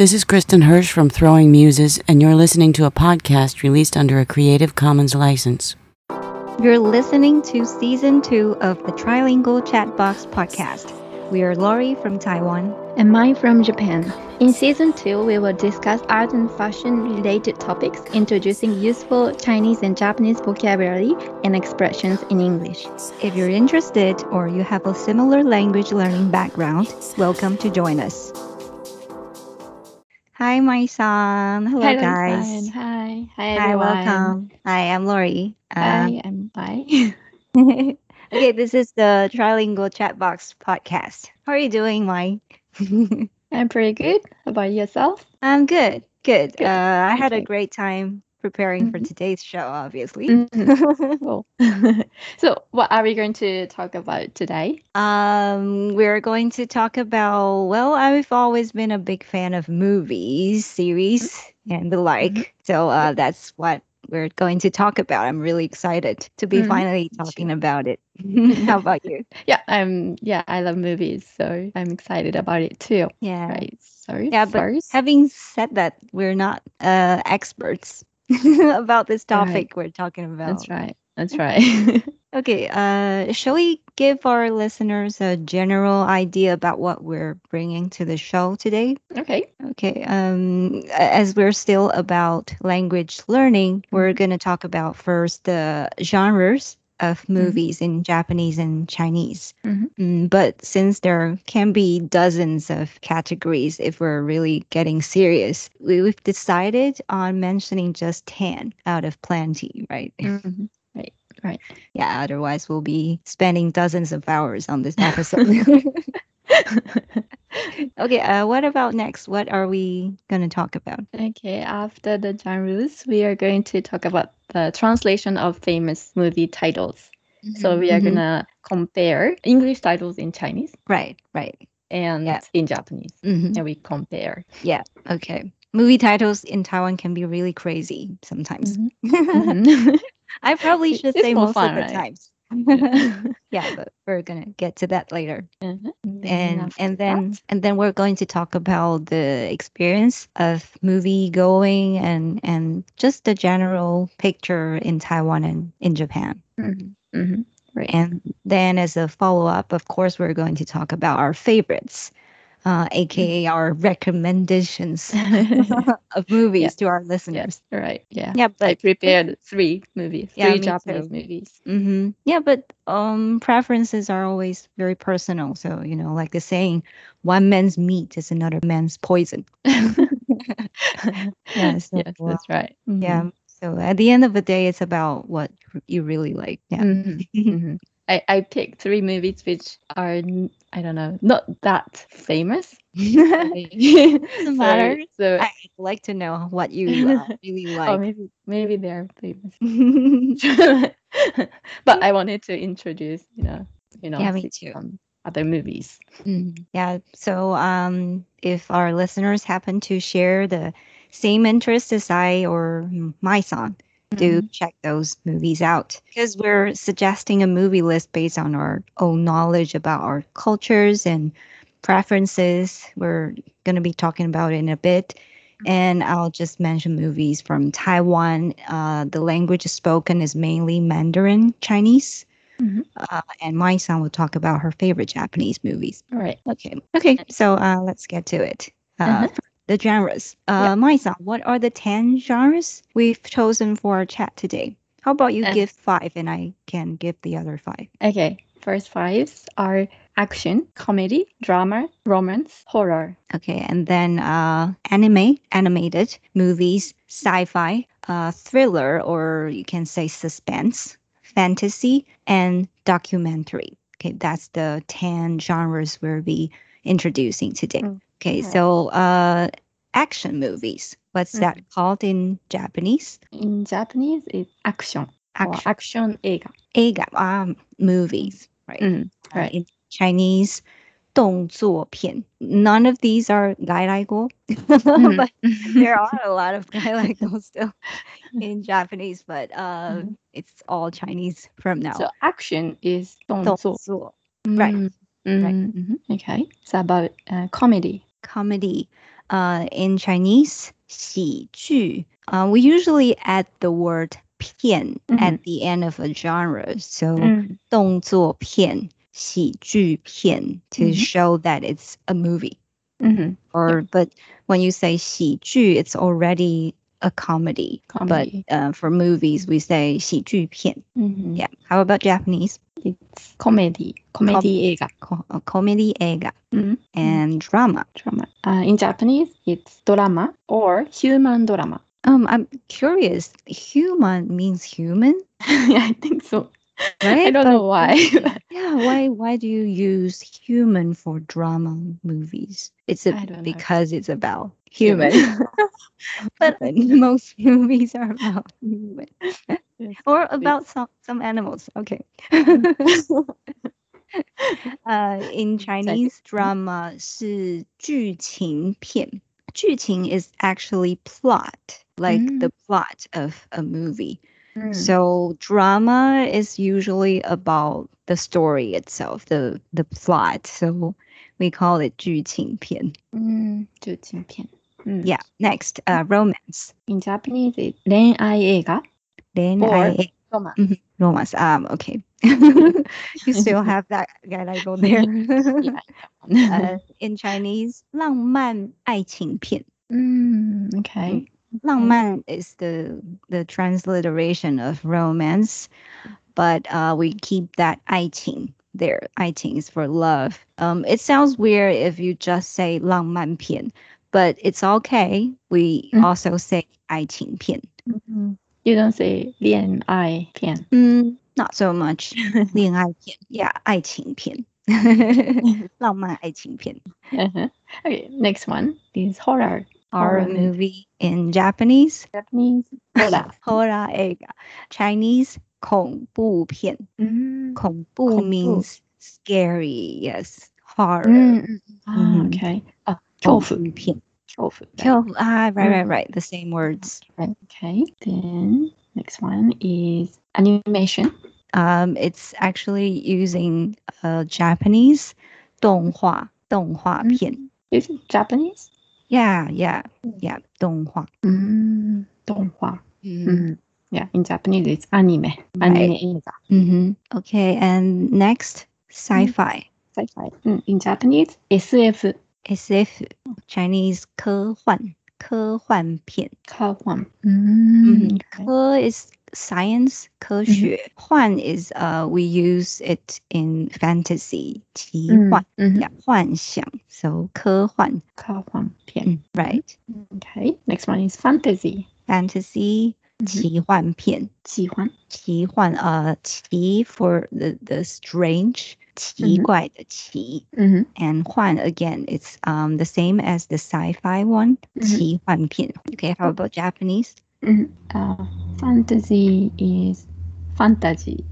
This is Kristin Hersh from Throwing Muses, and you're listening to a podcast released under a Creative Commons license. You're listening to season two of the Trilingual Chatbox podcast. We are Laurie from Taiwan. and mine from Japan. In season two, we will discuss art and fashion related topics, introducing useful Chinese and Japanese vocabulary and expressions in English. If you're interested or you have a similar language learning background, welcome to join us. Hi, my son. Hello, Hi, guys. Hi. Hi, Hi, everyone. welcome. Hi, I'm Lori. Uh, Hi, I'm Mai. okay, this is the Trilingual Chatbox podcast. How are you doing, Mai? I'm pretty good. How about yourself? I'm good. Good. Good. Uh, I had a great time preparing for Mhm. today's show, obviously. Mhm. Cool. so, what are we going to talk about today? Um, we're going to talk about, well, I've always been a big fan of movies, series, and the like. So uh, that's what we're going to talk about. I'm really excited to be Mhm. finally talking about it. How about you? Yeah, I'm. Yeah, I love movies, so I'm excited about it too. Yeah. Right. Sorry. Yeah, but first, having said that, we're not uh, experts about this Right. topic we're talking about. that's right. That's right. Okay, uh, shall we give our listeners a general idea about what we're bringing to the show today? okay. Okay, um, as we're still about language learning, we're going to talk about first the genres of movies in Japanese and Chinese. Mhm. Mm, but since there can be dozens of categories if we're really getting serious, we, we've decided on mentioning just 10 out of plenty, right? Mhm. Right. Right. Yeah, otherwise we'll be spending dozens of hours on this episode. okay, uh, what about next? What are we going to talk about? Okay, after the genres, we are going to talk about the translation of famous movie titles. So we are Mhm. gonna compare English titles in Chinese Right, right. and Yeah. in Japanese, Mhm. and we compare. Yeah, okay. Movie titles in Taiwan can be really crazy sometimes. Mhm. I probably should it's say more most fun, of the right? times. Yeah, but we're gonna get to that later. Mhm. and and then that- and then we're going to talk about the experience of movie going and and just the general picture in Taiwan and in Japan. Mhm. Mhm. Right. And then as a follow up, of course, we're going to talk about our favorites, uh, aka our recommendations of movies Yeah. to our Yeah. listeners. Right. Yeah. Yeah, But I prepared three movies, Yeah, three Japanese too. movies. hmm Yeah, but um, preferences are always very personal. So you know, like the saying, "One man's meat is another man's poison." Yeah, so, yes, that's right. Yeah. So at the end of the day, it's about what you really like. Yeah. Mhm, mhm. I, I picked three movies which are I don't know not that famous. Doesn't matter. So, I'd like to know what you uh, really oh like. maybe maybe they're famous, but I wanted to introduce you know you know Yeah, me too. other movies. Mhm. Yeah. So um, if our listeners happen to share the same interest as I or mm, my son, do check those movies out because we're suggesting a movie list based on our own knowledge about our cultures and preferences. We're going to be talking about it in a bit. And I'll just mention movies from Taiwan. Uh, the language spoken is mainly Mandarin Chinese. Mhm. Uh, and my son will talk about her favorite Japanese movies. All right. Okay. Okay. So uh, let's get to it. Uh, Uh-huh. The genres. Uh, my son, what are the 10 genres we've chosen for our chat today? How about you Uh. give five and I can give the other five? Okay. First fives are action, comedy, drama, romance, horror. Okay. And then uh, anime, animated, movies, sci fi, uh, thriller, or you can say suspense, fantasy, and documentary. Okay. That's the 10 genres we'll be introducing today. Mm. Okay. Alright. So, uh, action movies. What's that Mm. called in Japanese? In Japanese, it's action. or Action. action 映画. Eiga, um, movies, right? Mm, Uh, right. in Chinese, 动作片. None of these are 外来国, Mm. but there are a lot of 外来国 still in Japanese, but uh, Mhm. it's all Chinese from now. So action is 动作.动作, right. Mm, mm, mhm. Okay. So about uh, comedy. Comedy. uh, in Chinese, 喜剧, uh, we usually add the word 片 at the end of a genre. So 嗯动作片,喜剧片 to Mhm. show that it's a movie. 嗯哼 Or but when you say 喜剧, it's already a comedy, comedy. but uh, for movies we say 喜剧片. Mm-hmm. Yeah. How about Japanese? It's comedy, comedy eiga, uh, comedy eiga, mm-hmm. and drama. Drama. Uh, in Japanese, it's drama or human drama. Um, I'm curious. Human means human. yeah, I think so. right? I don't But- know why. Yeah, why why do you use human for drama movies? It's a, I don't know. because it's about Human. human. but most movies are about human. Yes, or about some some animals. Okay. uh, in Chinese drama 是剧情片.剧情 is actually plot, like Mm. the plot of a movie. Mm. So drama is usually about the story itself, the the plot. So we call it 剧情片.うん、中近片。うん Yeah. Next, uh, romance. In Japanese, it's 恋愛映画。恋 Or 愛 romance. romance. Um, okay. you still have that guy label there. Yeah. uh, in Chinese, 浪漫爱情片.うん、okay. 浪漫 is the the transliteration of romance, but uh, we keep that 爱情 there. 爱情 is for love. Um, it sounds weird if you just say 浪漫片, but it's okay. We Mm. also say 爱情片.嗯 You don't say 恋爱片。 Mm, not so much. 恋爱片. Yeah, 爱情片.浪漫爱情片. okay, next one is horror. horror movie in Japanese. Japanese. Horror. horror eiga. Chinese 恐怖片. Means scary. Yes. Horror. Mm. Oh, okay. Uh, 恐怖片.恐怖. Ah, ah right, right, right. The same words. Okay. Then next one is animation. Um, it's actually using uh, Japanese 动画动画片. Mm. Using Japanese? Yeah, yeah, yeah. 动画.うん、動画。 Mm. うん。Yeah, in Japanese it's anime. Right. アニメ映画。 hmm Okay, and next, sci-fi. Sci-fi. うん。In Japanese SF. SF, Chinese 科幻科幻片.科幻。うん。 Mhm. 科 is science 科学.幻 is uh we use it in fantasy 奇幻.うん。 Yeah, 幻想. So 科幻.科幻片。 Mm, right. Okay. Next one is fantasy. Fantasy 奇幻片.奇幻。奇幻 uh 奇 for the the strange 奇怪的奇.うん。 and 幻 again it's um the same as the sci-fi one Mhm. 奇幻片. Okay, how about Japanese? Mm, uh, fantasy is fantasy.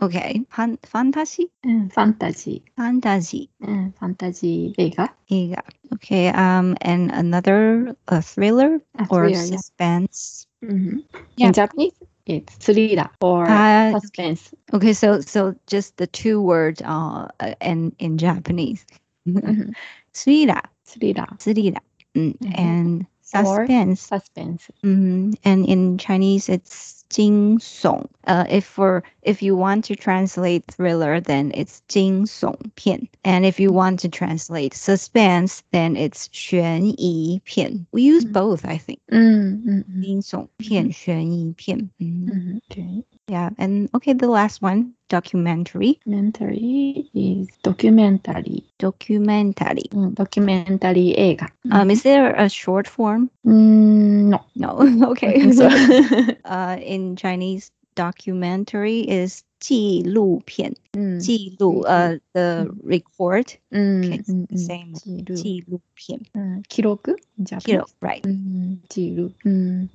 Okay. Fan- fantasy? Uh, fantasy. Fantasy. Uh, fantasy eiga. eiga. Okay. Um, and another a thriller, thriller or yeah. suspense. Mm-hmm. Yeah. In Japanese, it's thriller or uh, suspense. Okay. So so just the two words uh, uh and in Japanese. Mm-hmm. thriller. Thriller. Thriller. Mm-hmm. And Or suspense. サスペンス。 Mhm. And in Chinese, it's 惊悚. Uh, if for if you want to translate thriller, then it's 惊悚片. And if you want to translate suspense, then it's 悬疑片. We use Mm. both, I think. うん。うん。うん。惊悚片、悬疑片. Mhm. うん。Okay. Yeah, and okay, the last one, documentary. Documentary is documentary. Documentary. うん。ドキュメンタリー映画。 Um, is there a short form? うん。No. No. okay. So, uh, in Chinese, documentary is 纪录片.うん。记录, uh, the record. うん。 Okay, it's うん the same. 記録。记录片.うん。記録じゃ Kilo, right. うん。記録。うん。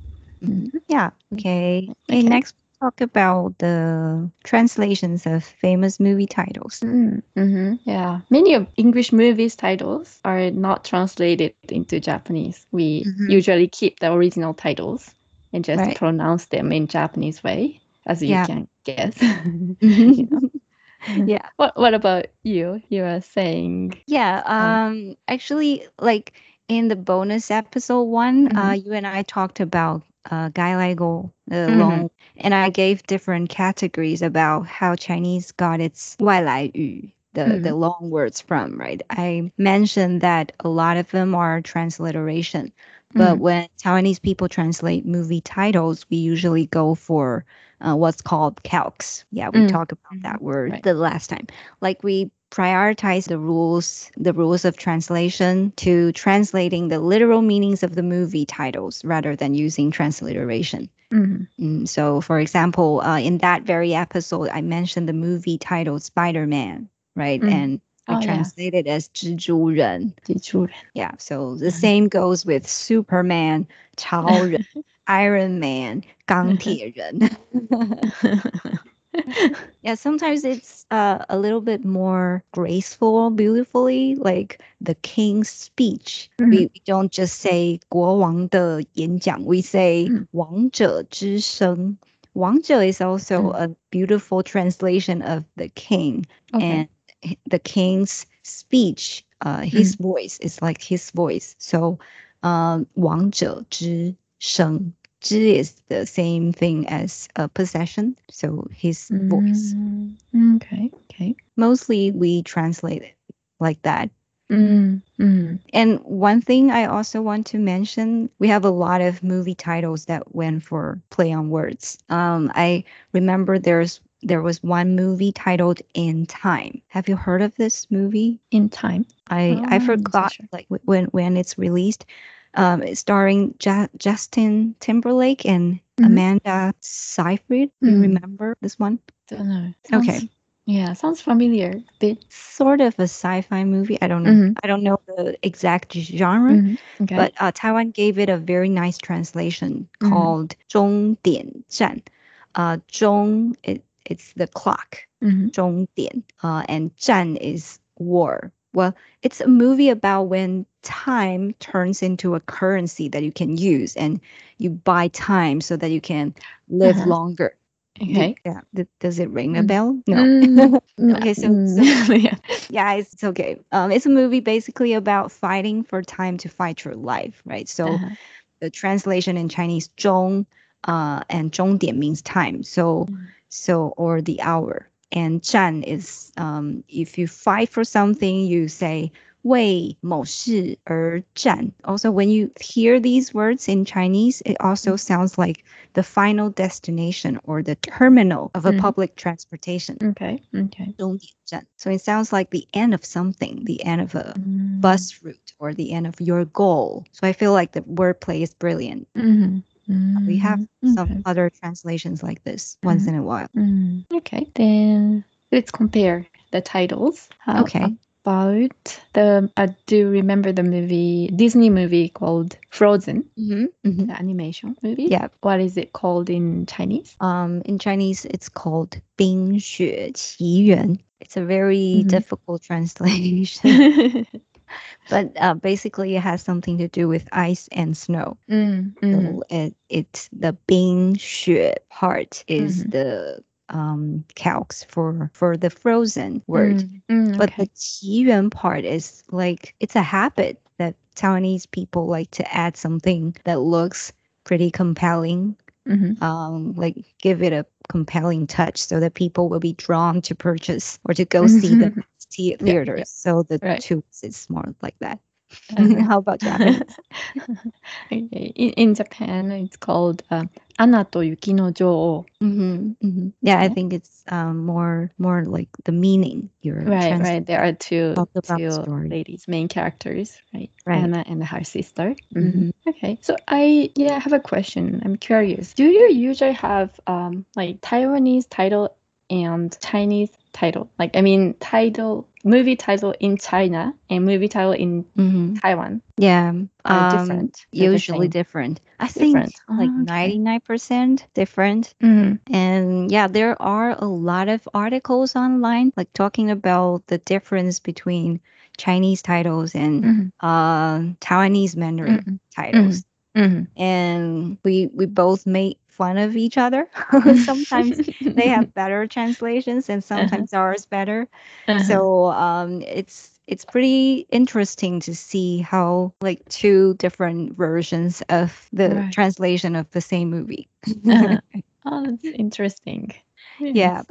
Talk about the translations of famous movie titles. Mm, mhm, Yeah, many of English movies titles are not translated into Japanese. We Mhm. usually keep the original titles and just Right. pronounce them in Japanese way, as you Yeah. can guess. Mhm. yeah. what What about you? You are saying Yeah. Um. Actually, like in the bonus episode one, uh, Mhm. you and I talked about uh, gairaigo uh, mm-hmm. long, and I gave different categories about how Chinese got its 外来语, the, mm. the long words from, right? I mentioned that a lot of them are transliteration, but mm. when Taiwanese people translate movie titles, we usually go for uh, what's called calques. Yeah, we mm. talked about that mm-hmm. word right. the last time. Like we prioritize the rules, the rules of translation to translating the literal meanings of the movie titles rather than using transliteration. Mhm. Mm, so, for example, uh, in that very episode, I mentioned the movie title Spider Man, right? Mm. And we Oh, yeah. translate it as 蜘蛛人. 记住了。 Yeah, so the Mhm. same goes with Superman, 超人, Iron Man, 钢铁人. yeah, sometimes it's uh, a little bit more graceful, beautifully, like the king's speech. We, we don't just say 国王的演讲, we say 嗯。王者之声.王者 is also a beautiful translation of the king Okay. and h- the king's speech uh his voice is like his voice so um 王者之声 之 is the same thing as a possession so his voice Mm, Okay. Okay. mostly we translate it like that Mm, mm. and one thing I also want to mention, we have a lot of movie titles that went for play on words. Um, I remember there's there was one movie titled In Time. Have you heard of this movie? In time. I Oh, I I'm not so forgot sure. like when when it's released um, starring ja- Justin Timberlake and mm-hmm. Amanda Seyfried. Mm-hmm. You mm. remember this one? Don't know. Sounds, okay. Yeah, sounds familiar. Bit. Sort of a sci-fi movie. I don't know. Mm-hmm. I don't know the exact genre, mm-hmm. okay. but uh, Taiwan gave it a very nice translation mm-hmm. called "Zhong Dian Zhan." Uh, Zhong it, it's the clock. Mm-hmm. Zhong Dian, uh, and Zhan is war. Well, it's a movie about when time turns into a currency that you can use and you buy time so that you can live uh-huh. longer okay yeah Th- does it ring a mm. bell no mm-hmm. okay so, mm. so yeah. it's, it's okay um it's a movie basically about fighting for time to fight your life right so uh-huh. the translation in chinese zhong uh and zhong means time so mm-hmm. so or the hour and zhan is um if you fight for something you say 为某事而战. Also, when you hear these words in Chinese, it also Mm. sounds like the final destination or the terminal of a Mhm. public transportation. Okay. Okay. 终点站. So it sounds like the end of something, the end of a Mm. bus route or the end of your goal. So I feel like the wordplay is brilliant. Mhm. We have Mm, some okay. other translations like this once Mhm. in a while. Mm, okay, then let's compare the titles. How Okay. About the, I do remember the movie, Disney movie called Frozen, Mm-hmm. the animation movie. Yeah. What is it called in Chinese? Um, in Chinese, it's called 冰雪奇缘. It's a very Mhm. difficult translation, but uh, basically it has something to do with ice and snow. Mm, mm, So it, it's the 冰雪 part is Mhm. the um calques for for the frozen word. mm, mm, But okay. the 奇缘 part is like it's a habit that Taiwanese people like to add something that looks pretty compelling, Mhm. um, like give it a compelling touch so that people will be drawn to purchase or to go see the the- theaters. yeah. So the Right. two is more like that. How about? Okay, in, in Japan, it's called uh, Anato Yuki no Joo. hmm hmm Yeah, I think it's um, more more like the meaning. You're Right, right. There are two, Talk about the two story. ladies, main characters, right? Right. Anna and her sister. Mhm. Okay, so I yeah I have a question. I'm curious. Do you usually have um like Taiwanese title and Chinese title? Like I mean title movie title in China and movie title in Mhm. Taiwan Yeah, are um, different. Usually different. I Different. think like Ah, ninety nine percent different. Mhm. And yeah, there are a lot of articles online like talking about the difference between Chinese titles and Mhm. uh, Taiwanese Mandarin titles. Mhm. And we we both make fun of each other. sometimes they have better translations and sometimes ours better. Uh-huh. So um, it's it's pretty interesting to see how like two different versions of the Right. translation of the same movie. Uh-huh. oh, that's interesting. Yeah.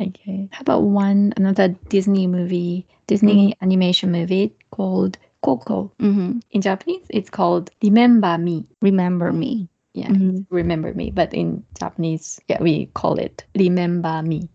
Okay. How about one another Disney movie, Disney animation movie called Coco? hmm In Japanese, it's called Remember Me. Remember me. Yeah, Mhm. remember me. But in Japanese, yeah, we call it Remember Me.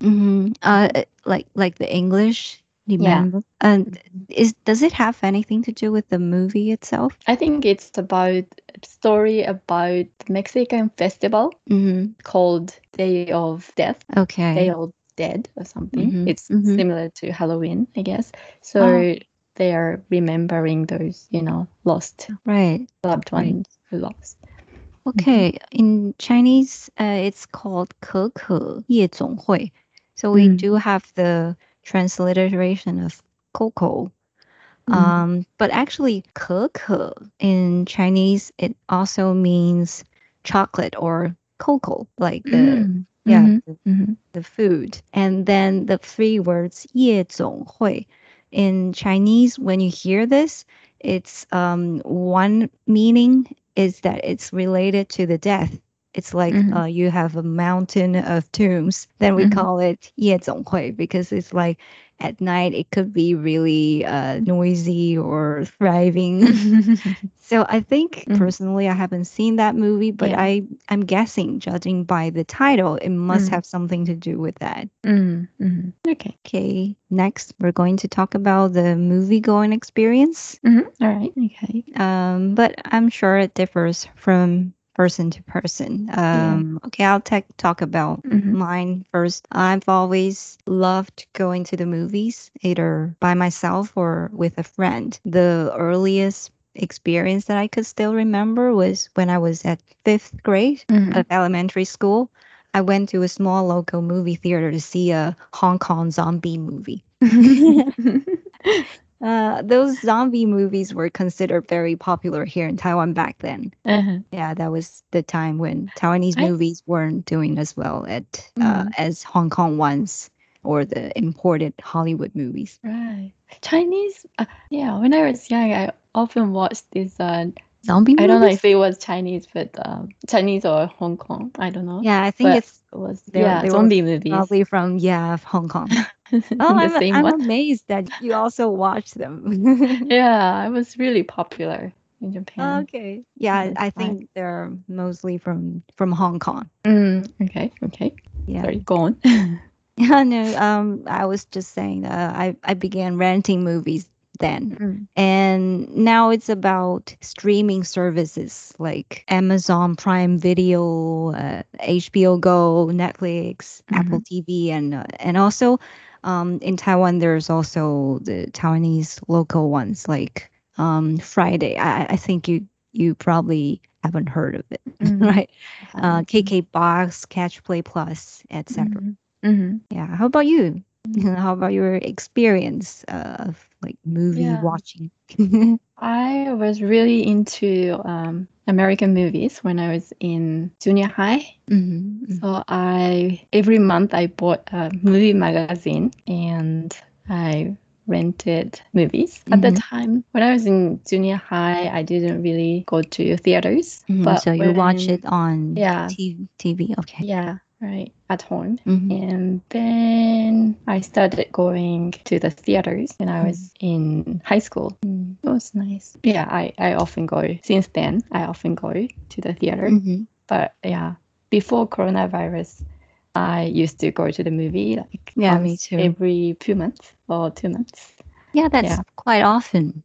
hmm Uh, like like the English. Remember. And is does it have anything to do with the movie itself? I think it's about a story about the Mexican festival hmm called Day of Death, Okay. Day of Dead or something. Mhm, It's mhm. similar to Halloween, I guess. So Oh. they are remembering those, you know, lost Right. loved Right. ones who lost. Okay, in Chinese, uh, it's called 可可夜总会. So we Mm. do have the transliteration of Coco. Mm. Um, but actually, 可可 in Chinese, it also means chocolate or cocoa, like the Mm. yeah Mhm, the, mhm. the food. And then the three words 夜总会 in Chinese, when you hear this, it's um one meaning is that it's related to the death. It's like mm-hmm. uh, you have a mountain of tombs. Then we mm-hmm. call it Ye because it's like at night it could be really uh, noisy or thriving. so I think Mhm. personally I haven't seen that movie, but Yeah. I I'm guessing judging by the title, it must Mhm. have something to do with that. Mm, mhm. Okay. Okay, next we're going to talk about the movie going experience. Mhm. All right. Okay. Um, but I'm sure it differs from person to person. Um, okay, I'll ta- talk about Mhm. mine first. I've always loved going to the movies, either by myself or with a friend. The earliest experience that I could still remember was when I was at fifth grade Mhm. of elementary school. I went to a small local movie theater to see a Hong Kong zombie movie. Uh, those zombie movies were considered very popular here in Taiwan back then. Uh-huh. Yeah, that was the time when Taiwanese I- movies weren't doing as well at uh, Mhm. as Hong Kong ones or the imported Hollywood movies. Right. Chinese. Uh, yeah. When I was young, I often watched this. Uh, Zombie movies? I don't know if it was Chinese, but um, Chinese or Hong Kong. I don't know. Yeah, I think but it's it was they- yeah were zombie movies. probably from yeah Hong Kong. the Oh, I'm, same I'm amazed that you also watched them. Yeah, it was really popular in Japan. okay. Yeah, I think they're mostly from from Hong Kong. Mm, okay. Okay. Yeah. Sorry. Go on. Yeah, no, um, I was just saying uh, I, I began renting movies then. Mm. And now it's about streaming services like Amazon Prime Video, uh, HBO Go, Netflix, Apple TV, and uh, and also um, in Taiwan there's also the Taiwanese local ones like um, Friday. I, I think you you probably haven't heard of it, Mhm. right? Uh, KK Box, Catch Play Plus, etc. mhm. Mhm. Yeah. How about you? How about your experience of like movie Yeah. watching? I was really into um, American movies when I was in junior high. mm-hmm. So I every month I bought a movie magazine and I rented movies. At the Mhm. time when I was in junior high, I didn't really go to theaters. But so you watch it on Yeah. T- TV. Okay. Yeah, right at home. Mhm. And then I started going to the theaters when I was in high school. Mm, It was nice. Yeah, I, I often go. Since then, I often go to the theater. Mhm. But yeah, before coronavirus, I used to go to the movie like Yeah, me too. every two months or two months. Yeah, that's Yeah. quite often.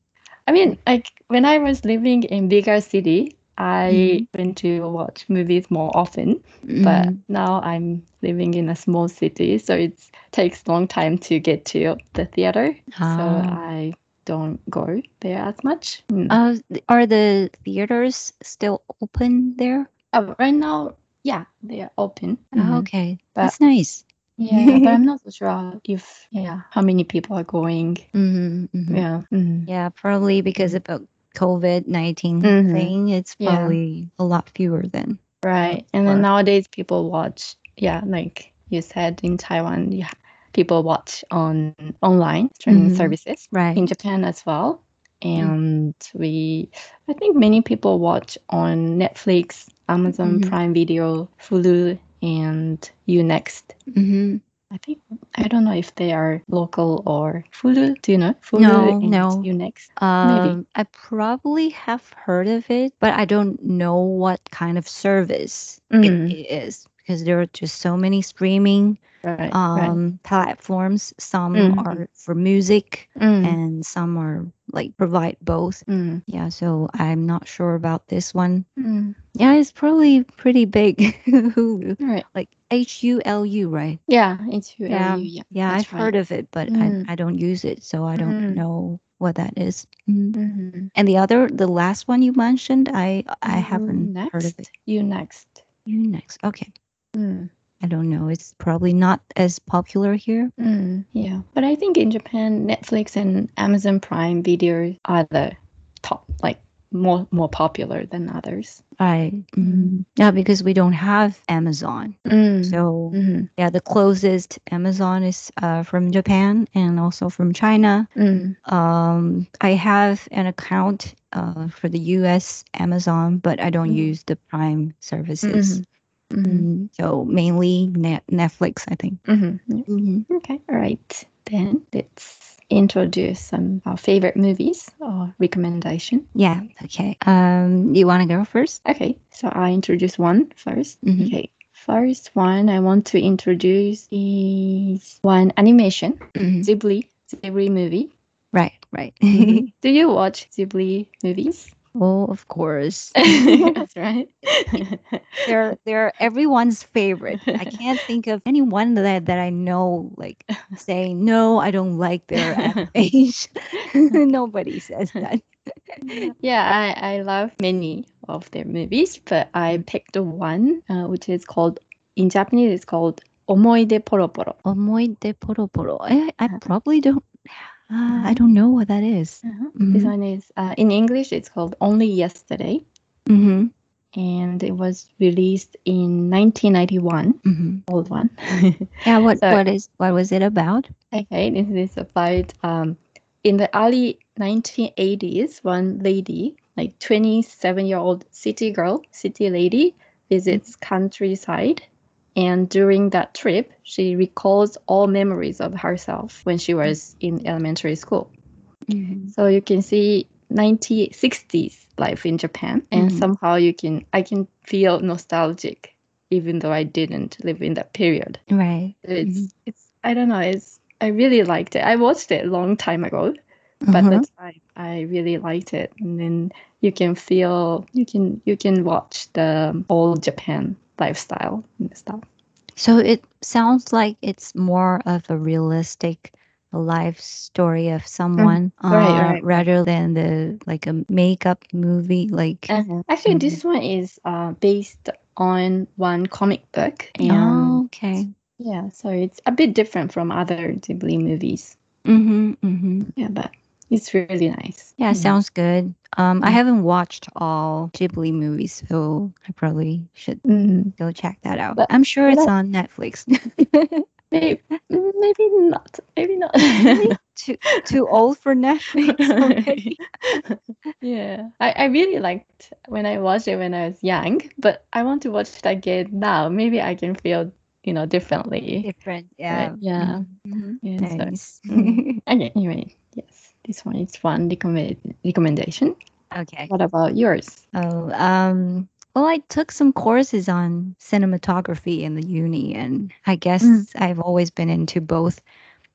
I mean, like when I was living in bigger city, I went to watch movies more often. But Mhm. now I'm living in a small city, so it takes long time to get to the theater. So Ah. I don't go there as much. Mm. Uh, are the theaters still open there? Uh, right now, yeah, they are open. Oh, okay, But- that's nice. Yeah, but I'm not so sure if yeah how many people are going. hmm Yeah. mhm. Yeah, probably because of the COVID 19 Mhm. thing. It's Yeah. probably a lot fewer then. Right. And then Or- nowadays people watch, yeah, like you said in Taiwan, yeah, people watch on online streaming Mhm. services Right. in Japan as well. And we, I think many people watch on Netflix, Amazon Mhm. Prime Video, Hulu, and You Unext. I think I don't know if they are local or Hulu. Do you know Hulu No, and no. U-Next? Um, I probably have heard of it, but I don't know what kind of service Mm. it, it is because there are just so many streaming Right. right. um, platforms. Some Mhm. are for music, Mm, and some are like provide both. mm, Yeah, so I'm not sure about this one. mm. Yeah, it's probably pretty big. Hulu, Right. like H U L U, right? Yeah, it's you. Yeah, yeah. Yeah, I've heard of it, but Mm. I, I don't use it, so I don't Mm. know what that is. Mm. Mhm. And the other, the last one you mentioned, I I You haven't heard of it. You next. You next, okay. Mm. I don't know. It's probably not as popular here. Mm, yeah, but I think in Japan, Netflix and Amazon Prime Video are the top, like more more popular than others. Right. Mhm. Yeah, because we don't have Amazon. Mm. So Mhm. yeah, the closest Amazon is uh, from Japan and also from China. Mm. Um, I have an account uh, for the U.S. Amazon, but I don't Mhm. use the Prime services. Mhm. Mm, so mainly net Netflix, I think. Mhm. Yeah. Okay, all right. Then let's introduce some of our favorite movies or recommendation. Yeah. Okay. Um, you want to go first? Okay, so I introduce one first. Mhm. Okay, first one I want to introduce is one animation Ghibli Ghibli movie. Right. Right. Do you watch Ghibli movies? Oh, of course. That's right. they're they're everyone's favorite. I can't think of anyone that that I know like saying no, I don't like their age. Nobody says that. yeah, I, I love many of their movies, but I picked one uh, which is called in Japanese it's called Omoide Poroporo. Omoide poro poro. I, I probably don't. Uh, I don't know what that is. This Mhm. one is uh, in English it's called Only Yesterday. Mm-hmm. and it was released in 1991 Mm-hmm. old one Yeah. What So- what is what was it about? okay this is about um, in the early 1980s one lady like 27 year old city girl city lady visits countryside and during that trip she recalls all memories of herself when she was in elementary school Mm-hmm. so you can see 1960s life in Japan, and Mhm. somehow you can I can feel nostalgic, even though I didn't live in that period. Right. It's Mhm. it's I don't know. It's I really liked it. I watched it a long time ago, but Uh-huh. that time I really liked it. And then you can feel you can you can watch the old Japan lifestyle and stuff. So it sounds like it's more of a realistic life story of someone Mm-hmm. Right, uh, right. rather than the like a makeup movie like Actually, Mhm. this one is uh, based on one comic book, and oh okay Yeah, so it's a bit different from other Ghibli movies. mm-hmm, mm-hmm. Yeah, but it's really nice. yeah Mm. sounds good um i Mm. haven't watched all ghibli movies so i probably should Mm, go check that out But- i'm sure it's on netflix maybe, maybe not. Maybe not. too too old for netflix yeah, I, I really liked when I watched it when I was young, but I want to watch it again now. Maybe I can feel, you know, differently. different yeah Right, yeah. Mhm. Yeah, so- nice Mm. Okay, anyway, yes, this one is one recommend recommendation. okay What about yours? Oh, um, well, I took some courses on cinematography in the uni, and I guess Mm. I've always been into both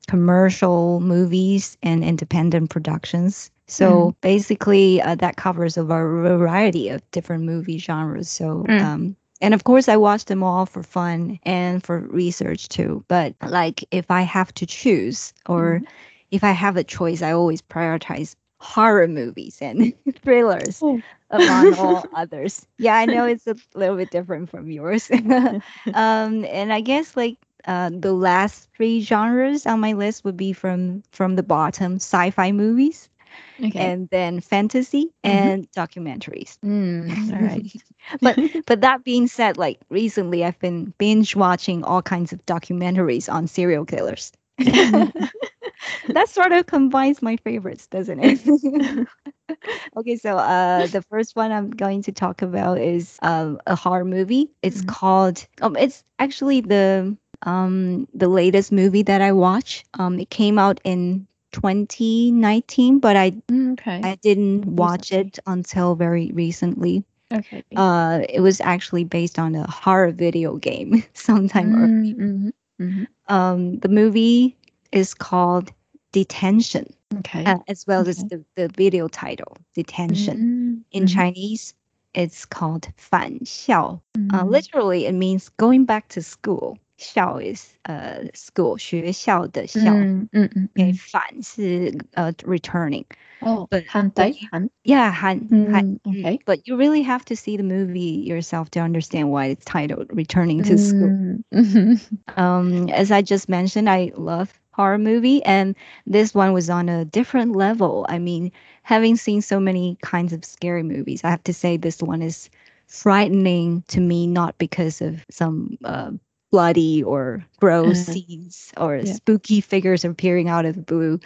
commercial movies and independent productions. So Mm. basically, uh, that covers a variety of different movie genres. So, Mm. um, and of course, I watch them all for fun and for research too. But like, if I have to choose, or Mhm. If I have a choice, I always prioritize horror movies and thrillers Oh. among all others. Yeah, I know it's a little bit different from yours. um, and I guess like uh, the last three genres on my list would be from from the bottom: sci-fi movies, Okay. and then fantasy and documentaries. Mm, all right. But but that being said, like recently I've been binge watching all kinds of documentaries on serial killers. that sort of combines my favorites, doesn't it? okay, so uh, the first one I'm going to talk about is um, a horror movie. It's Mhm. called. Um, it's actually the um the latest movie that I watched. Um, it came out in 2019, but I Mm, okay. I didn't watch it until very recently. okay. Uh, it was actually based on a horror video game sometime early. Mm, mhm, mhm. Um, the movie is called Detention, Okay. uh, as well as the, the video title, Detention. Mm, In mhm, Chinese, it's called 返校. Uh, mhm. literally, it means going back to school. 校 is uh, school 学校的校，嗯嗯嗯，给反是呃 returning。Oh, but hand day hand. Yeah, hand. Mm, okay. But you really have to see the movie yourself to understand why it's titled "Returning to School." Mm. Um, as I just mentioned, I love horror movie and this one was on a different level i mean having seen so many kinds of scary movies i have to say this one is frightening to me not because of some uh, bloody or gross Uh-huh. scenes or Yeah. spooky figures appearing out of the blue.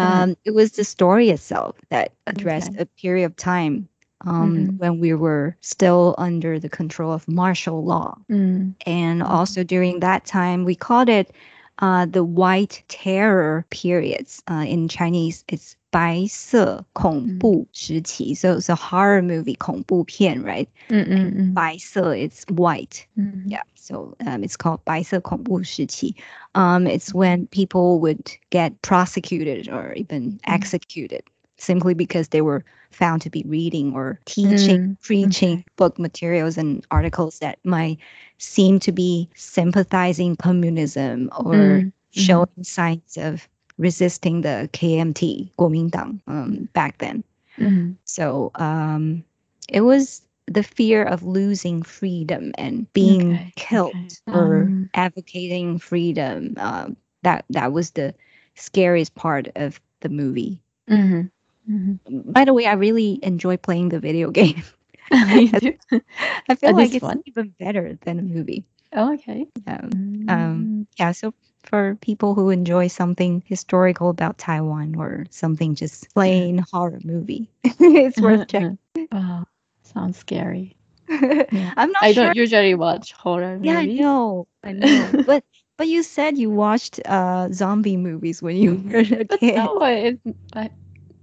Uh-huh. Um, It was the story itself that addressed Okay. a period of time um, Mhm. when we were still under the control of martial law. Mm, And Mhm. also during that time, we called it uh, the White Terror periods. Uh, in Chinese, it's 白色恐怖时期. So it's a horror movie, 恐怖片, right? mm, mm, mm, 白色, it's white. mm. Yeah. So um, it's called 白色恐怖时期. Um, it's when people would get prosecuted or even executed simply because they were found to be reading or teaching, Mm, preaching book materials and articles that might seem to be sympathizing communism or Mm, showing signs of resisting the KMT, Kuomintang, um, back then. Mm-hmm. So um, it was the fear of losing freedom and being okay. killed okay. for um, advocating freedom. Um, that that was the scariest part of the movie. Mm-hmm. Mm-hmm. By the way, I really enjoy playing the video game. I, feel like it's fun? even better than a movie. Oh, okay. Um, mm. yeah. So for people who enjoy something historical about Taiwan or something just plain horror movie, it's worth checking. Wow, sounds scary. Yeah. I'm not I sure. don't usually watch horror Yeah, I movies. know, I know. but but you said you watched uh zombie movies when you were a But kid. that one is like,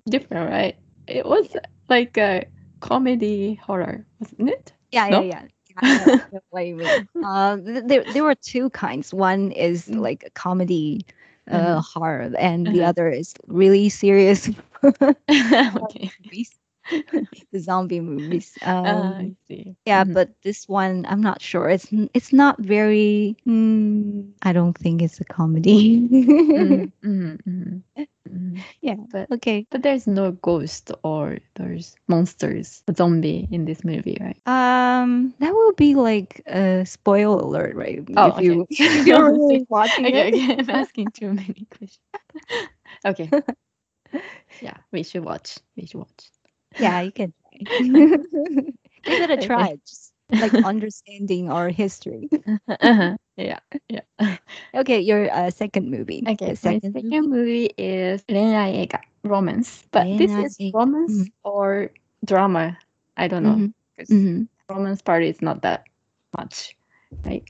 different, right? It was like a comedy horror, wasn't it? Yeah, No? yeah, yeah. Yeah, I know- I know what you. Uh, th- there, there were two kinds. One is Mm. like a comedy uh, Mhm. horror, and the Uh-huh. other is really serious okay. the zombie movies. Um, Ah, I see. yeah, Mhm. but this one, I'm not sure. It's it's not very. mm, I don't think it's a comedy. Mhm, mhm, mhm, mhm. Yeah. But Okay. but there's no ghost or there's monsters, a zombie in this movie, right? Um, that will be like a spoil alert, right? Oh, if you okay. if you're really watching Okay, it. okay, I'm asking too many questions. okay. Yeah, we should watch. We should watch. Yeah, you can. Give it a try. Just like understanding our history. Uh-huh. Yeah, yeah. Okay, your uh, second movie. Okay, The my second movie? second movie is 恋爱映画 romance, but this is 恋爱映画 romance Mhm. or drama. I don't know. Mhm, 'cause mhm. romance part is not that much, right?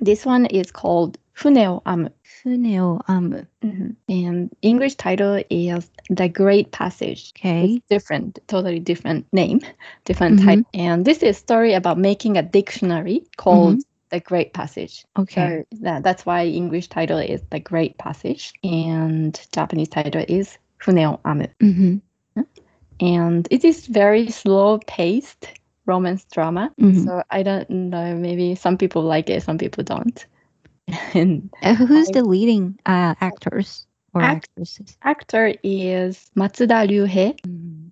This one is called Funeo Amu. Funeo Amu. Mm-hmm. And English title is The Great Passage. Okay. It's different, totally different name, different mm-hmm. type. And this is story about making a dictionary called mm-hmm the great passage okay so that, that's why english title is the great passage and japanese title is funeo amu mm-hmm. and it is very slow paced romance drama mm-hmm. so i don't know maybe some people like it some people don't and Uh, who's I- the leading uh, actors or Act- actresses? actor is Matsuda Ryuhei.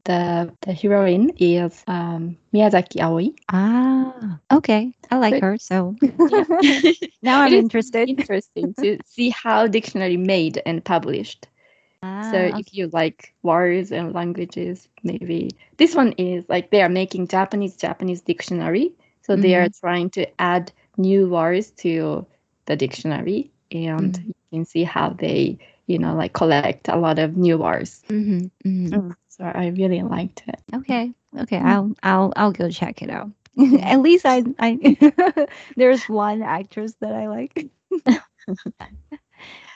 The the heroine is um, Miyazaki Aoi. Ah, okay. I like her, so now I'm interested. Interesting to see how dictionary made and published. Ah, so okay. if you like words and languages, maybe this one is like they are making Japanese Japanese dictionary. So they are trying to add new words to the dictionary and Mm. you can see how they, you know, like collect a lot of new words Mm-hmm, mm-hmm. So I really liked it. Okay. Okay. Mm. I'll I'll I'll go check it out. At least I I there's one actress that I like.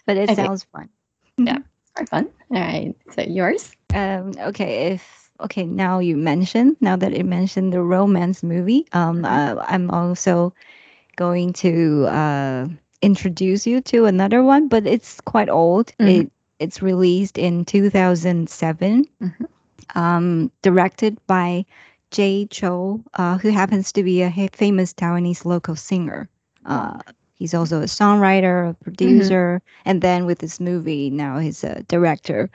but it Okay. sounds fun. Quite fun. All right. So yours? Um okay, if okay, now you mentioned now that you mentioned the romance movie, um uh, I'm also going to uh introduce you to another one, but it's quite old. Mhm. It it's released in 2007. Mhm. Um directed by Jay Chou, uh, who happens to be a famous Taiwanese local singer. Uh, he's also a songwriter, a producer, and then with this movie, now he's a director.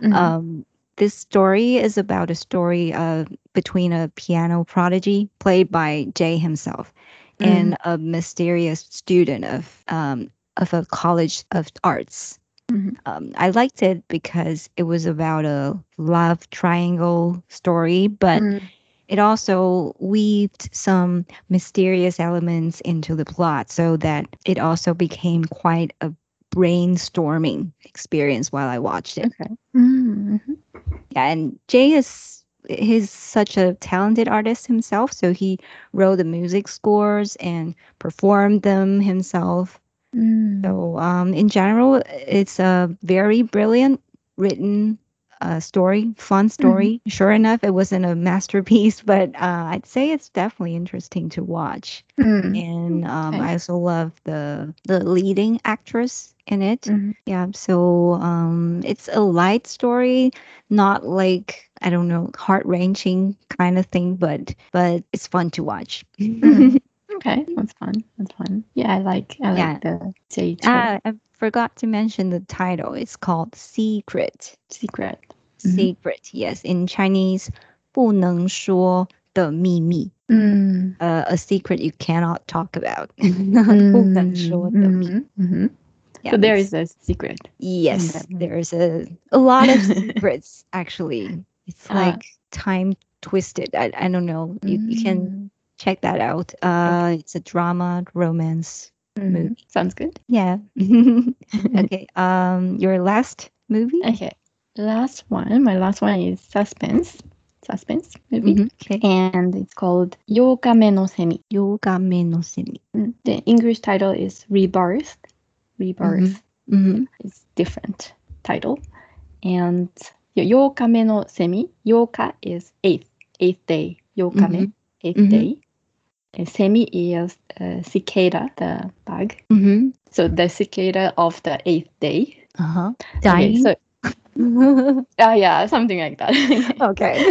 Mhm. Um, this story is about a story uh, between a piano prodigy played by Jay himself and a mysterious student of um, of a college of arts. Mhm. Um, I liked it because it was about a love triangle story, but Mm. it also weaved some mysterious elements into the plot so that it also became quite a brainstorming experience while I watched it. Okay. Mm, mhm. Yeah, and Jay is he's such a talented artist himself, so he wrote the music scores and performed them himself. Mm. So, um, in general, it's a very brilliant written uh, story, fun story. Sure enough, it wasn't a masterpiece, but uh, I'd say it's definitely interesting to watch. Mm. And um, Okay. I also love the the leading actress in it. Mhm. Yeah, so um, it's a light story, not like I don't know, heart wrenching kind of thing, but but it's fun to watch. Mm. Okay, that's fun. That's fun. Yeah, I like I like Yeah. the J Ah, I forgot to mention the title. It's called Secret. secret. Mhm. Secret, yes, in Chinese, 不能说的秘密. Mm. Uh, a secret you cannot talk about. 不能说的秘密. Mhm, mhm. Yeah, So there it's- is a secret. Yes, that- there's a a lot of secrets actually. It's Uh, like time twisted. I, I don't know. You, you can Mm. check that out. Uh, it's a drama romance. Mhm. movie. Sounds good. Yeah. okay. Um, your last movie. Okay. Last one. My last one is suspense. Suspense movie. Mhm, Okay. And it's called Yokame no Semi. Yoga me no semi. Mm, The English title is Rebirth. Rebirth Mm-hmm. is different title. And Yokame no Semi. Yoka is eighth. Eighth day. Yokame. 8th Mhm. day. And Semi is uh, cicada, the bug. Mm-hmm. So the cicada of the eighth day. Uh huh. Okay, Dying. so uh, yeah, something like that. okay.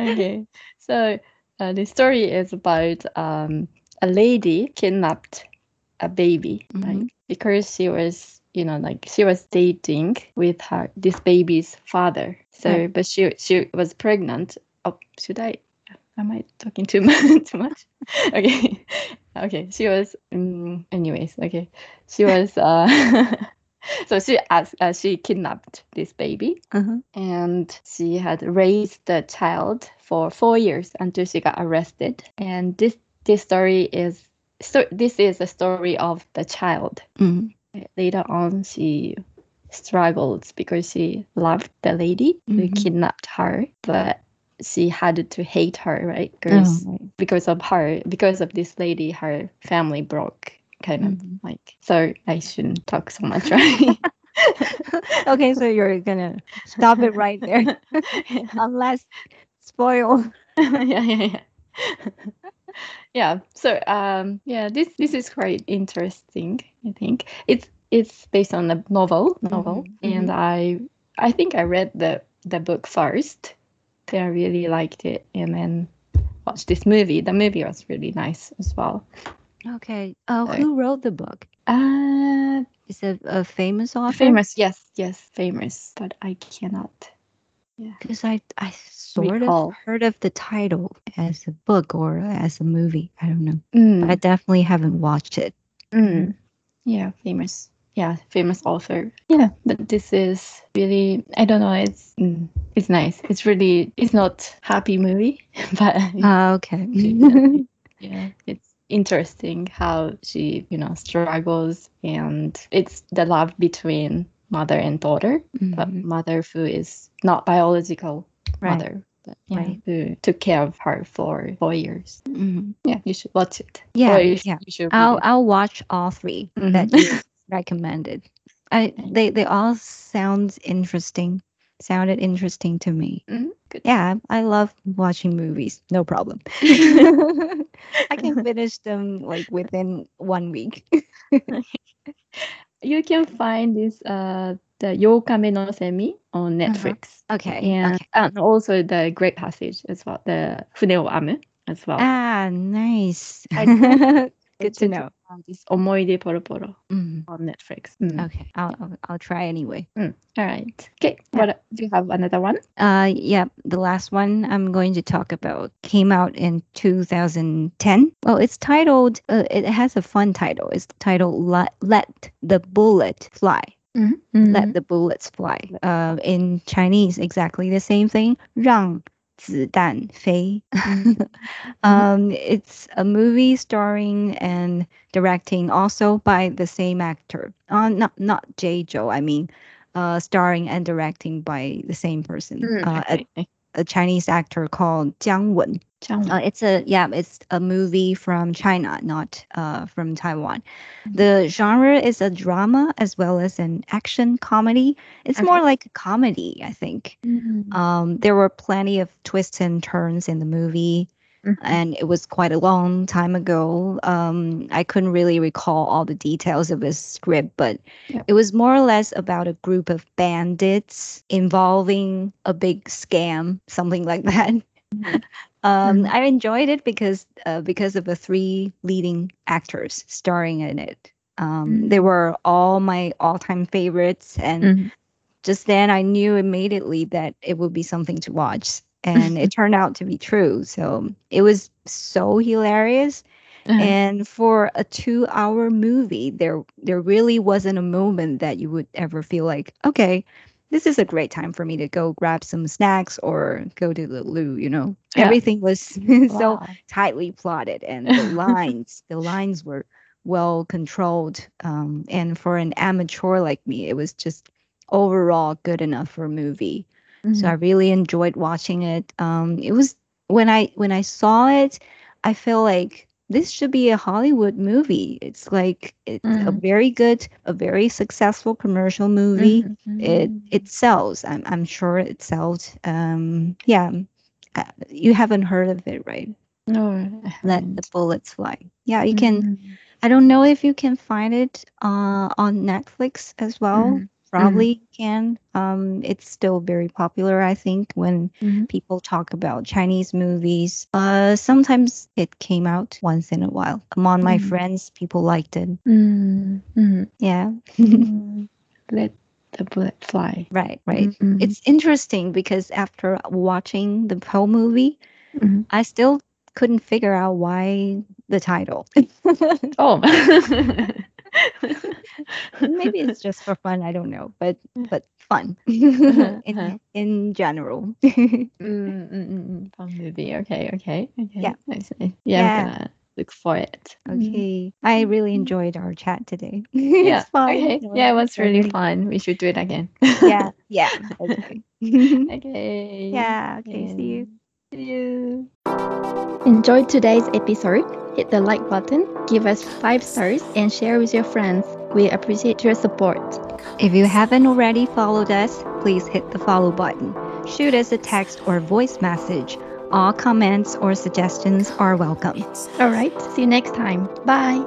okay. So uh, the story is about um, a lady kidnapped a baby, right? Mhm. Because she was, you know, like she was dating with her this baby's father. So, Right. but she she was pregnant. Oh, should I? Am I talking too much? too much? Okay, okay. She was. Um, anyways, okay. She was. Uh, so she asked. Uh, she kidnapped this baby Uh-huh. and she had raised the child for four years until she got arrested. And this this story is so this is a story of the child. Mm. Later on, she struggled because she loved the lady who Mhm. kidnapped her, but she had to hate her, right? Because Oh, right. because of her, because of this lady, her family broke. Kind of Mhm. like so. I shouldn't talk so much, right? okay, so you're gonna stop it right there, unless spoil. yeah, yeah, yeah. yeah. So um yeah, this this is quite interesting, I think. It's it's based on a novel novel Mhm, and I I think I read the the book first. I really liked it and then watched this movie. The movie was really nice as well. Okay. Oh, So- who wrote the book? Uh Is it a famous author? famous, yes, yes, famous, but I cannot. Because I I sort Recall. of heard of the title as a book or as a movie. I don't know. Mm, I definitely haven't watched it. Mm. Yeah, famous. Yeah, famous author. Yeah, but this is really I don't know. It's mm, it's nice. It's really it's not happy movie, but Ah, okay. yeah, it's interesting how she, you know, struggles and it's the love between mother and daughter, but Mhm. mother who is not biological Right. mother, but yeah, Right. who took care of her for four years. Mhm. Yeah, you should watch it. Yeah, you, yeah. you I'll. I'll watch all 3 Mhm. that you recommended. I they they all sound interesting. Sounded interesting to me. Mhm, Good. Yeah, I love watching movies. No problem. I can finish them like within one week. You can find this uh the Yokame no Semi on Uh-huh. Netflix. Okay. And, okay. and also the Great Passage as well, the Fune o Amu as well. Ah, nice. Good to know. This Omoide Poro Poro Mm, on Netflix. Mm. Okay, I'll, I'll I'll try anyway. Mm. All right. Okay. Yeah. What do you have another one? Uh, yeah, the last one I'm going to talk about came out in 2010. Well, it's titled. Uh, it has a fun title. It's titled "Let Let the Bullet Fly." Mm-hmm. Let the bullets fly. Uh, in Chinese, exactly the same thing. 让子弹飞. um, it's a movie starring and directing also by the same actor. Uh, not not Jay Chou, I mean, uh, starring and directing by the same person. Mm, uh, a, Chinese actor called Jiang Wen. Jiang. Uh, it's a yeah, it's a movie from China, not uh, from Taiwan. The genre is a drama as well as an action comedy. It's more like a comedy, I think. Mhm. Um, there were plenty of twists and turns in the movie, Mhm. and it was quite a long time ago. Um, I couldn't really recall all the details of the script, but Yeah. it was more or less about a group of bandits involving a big scam, something like that. Mhm. Um, Mhm. I enjoyed it because uh, because of the three leading actors starring in it. Um, They Mm. were all my all-time favorites, and Mhm. just then I knew immediately that it would be something to watch, and it turned out to be true. So it was so hilarious. Uh-huh. And for a two-hour movie, there there really wasn't a moment that you would ever feel like, okay, this is a great time for me to go grab some snacks or go to the loo. You know, Yeah. everything was so Wow. tightly plotted, and the lines the lines were well controlled. Um, and for an amateur like me, it was just overall good enough for a movie. So I Mhm. really enjoyed watching it. Um, it was when I when I saw it, I feel like this should be a Hollywood movie. It's like it's a Mhm. very good, a very successful commercial movie. Mhm. It it sells. I'm I'm sure it sells. Um, yeah, uh, you haven't heard of it, right? No. Let the bullets fly. Yeah, you can. Mhm. I don't know if you can find it uh, on Netflix as well. Mhm. Probably you can. Um, it's still very popular, I think, when Mhm. people talk about Chinese movies. Uh, sometimes it came out once in a while. Among my Mhm. friends, people liked it. Mm, mhm. Yeah, Mm. Let the bullet fly. right, right. It's interesting because after watching the whole movie. I still couldn't figure out why the title. Oh. Maybe it's just for fun. I don't know, but but fun Uh-huh, in uh-huh. in general. Mm, mm, mm, mm. Fun movie. Okay, okay, okay. Yeah. I see. Yeah, Yeah. I'm gonna look for it. Mm. okay, I really enjoyed our chat today. Yeah. it's fun. Okay. Yeah, it was really really- fun. We should do it again. Yeah, yeah. Okay. okay. yeah. Okay. See you. You. Enjoyed today's episode? Hit the like button, give us 5 stars, and share with your friends. We appreciate your support. If you haven't already followed us, please hit the follow button. Shoot us a text or voice message. All comments or suggestions are welcome. Alright, see you next time. Bye!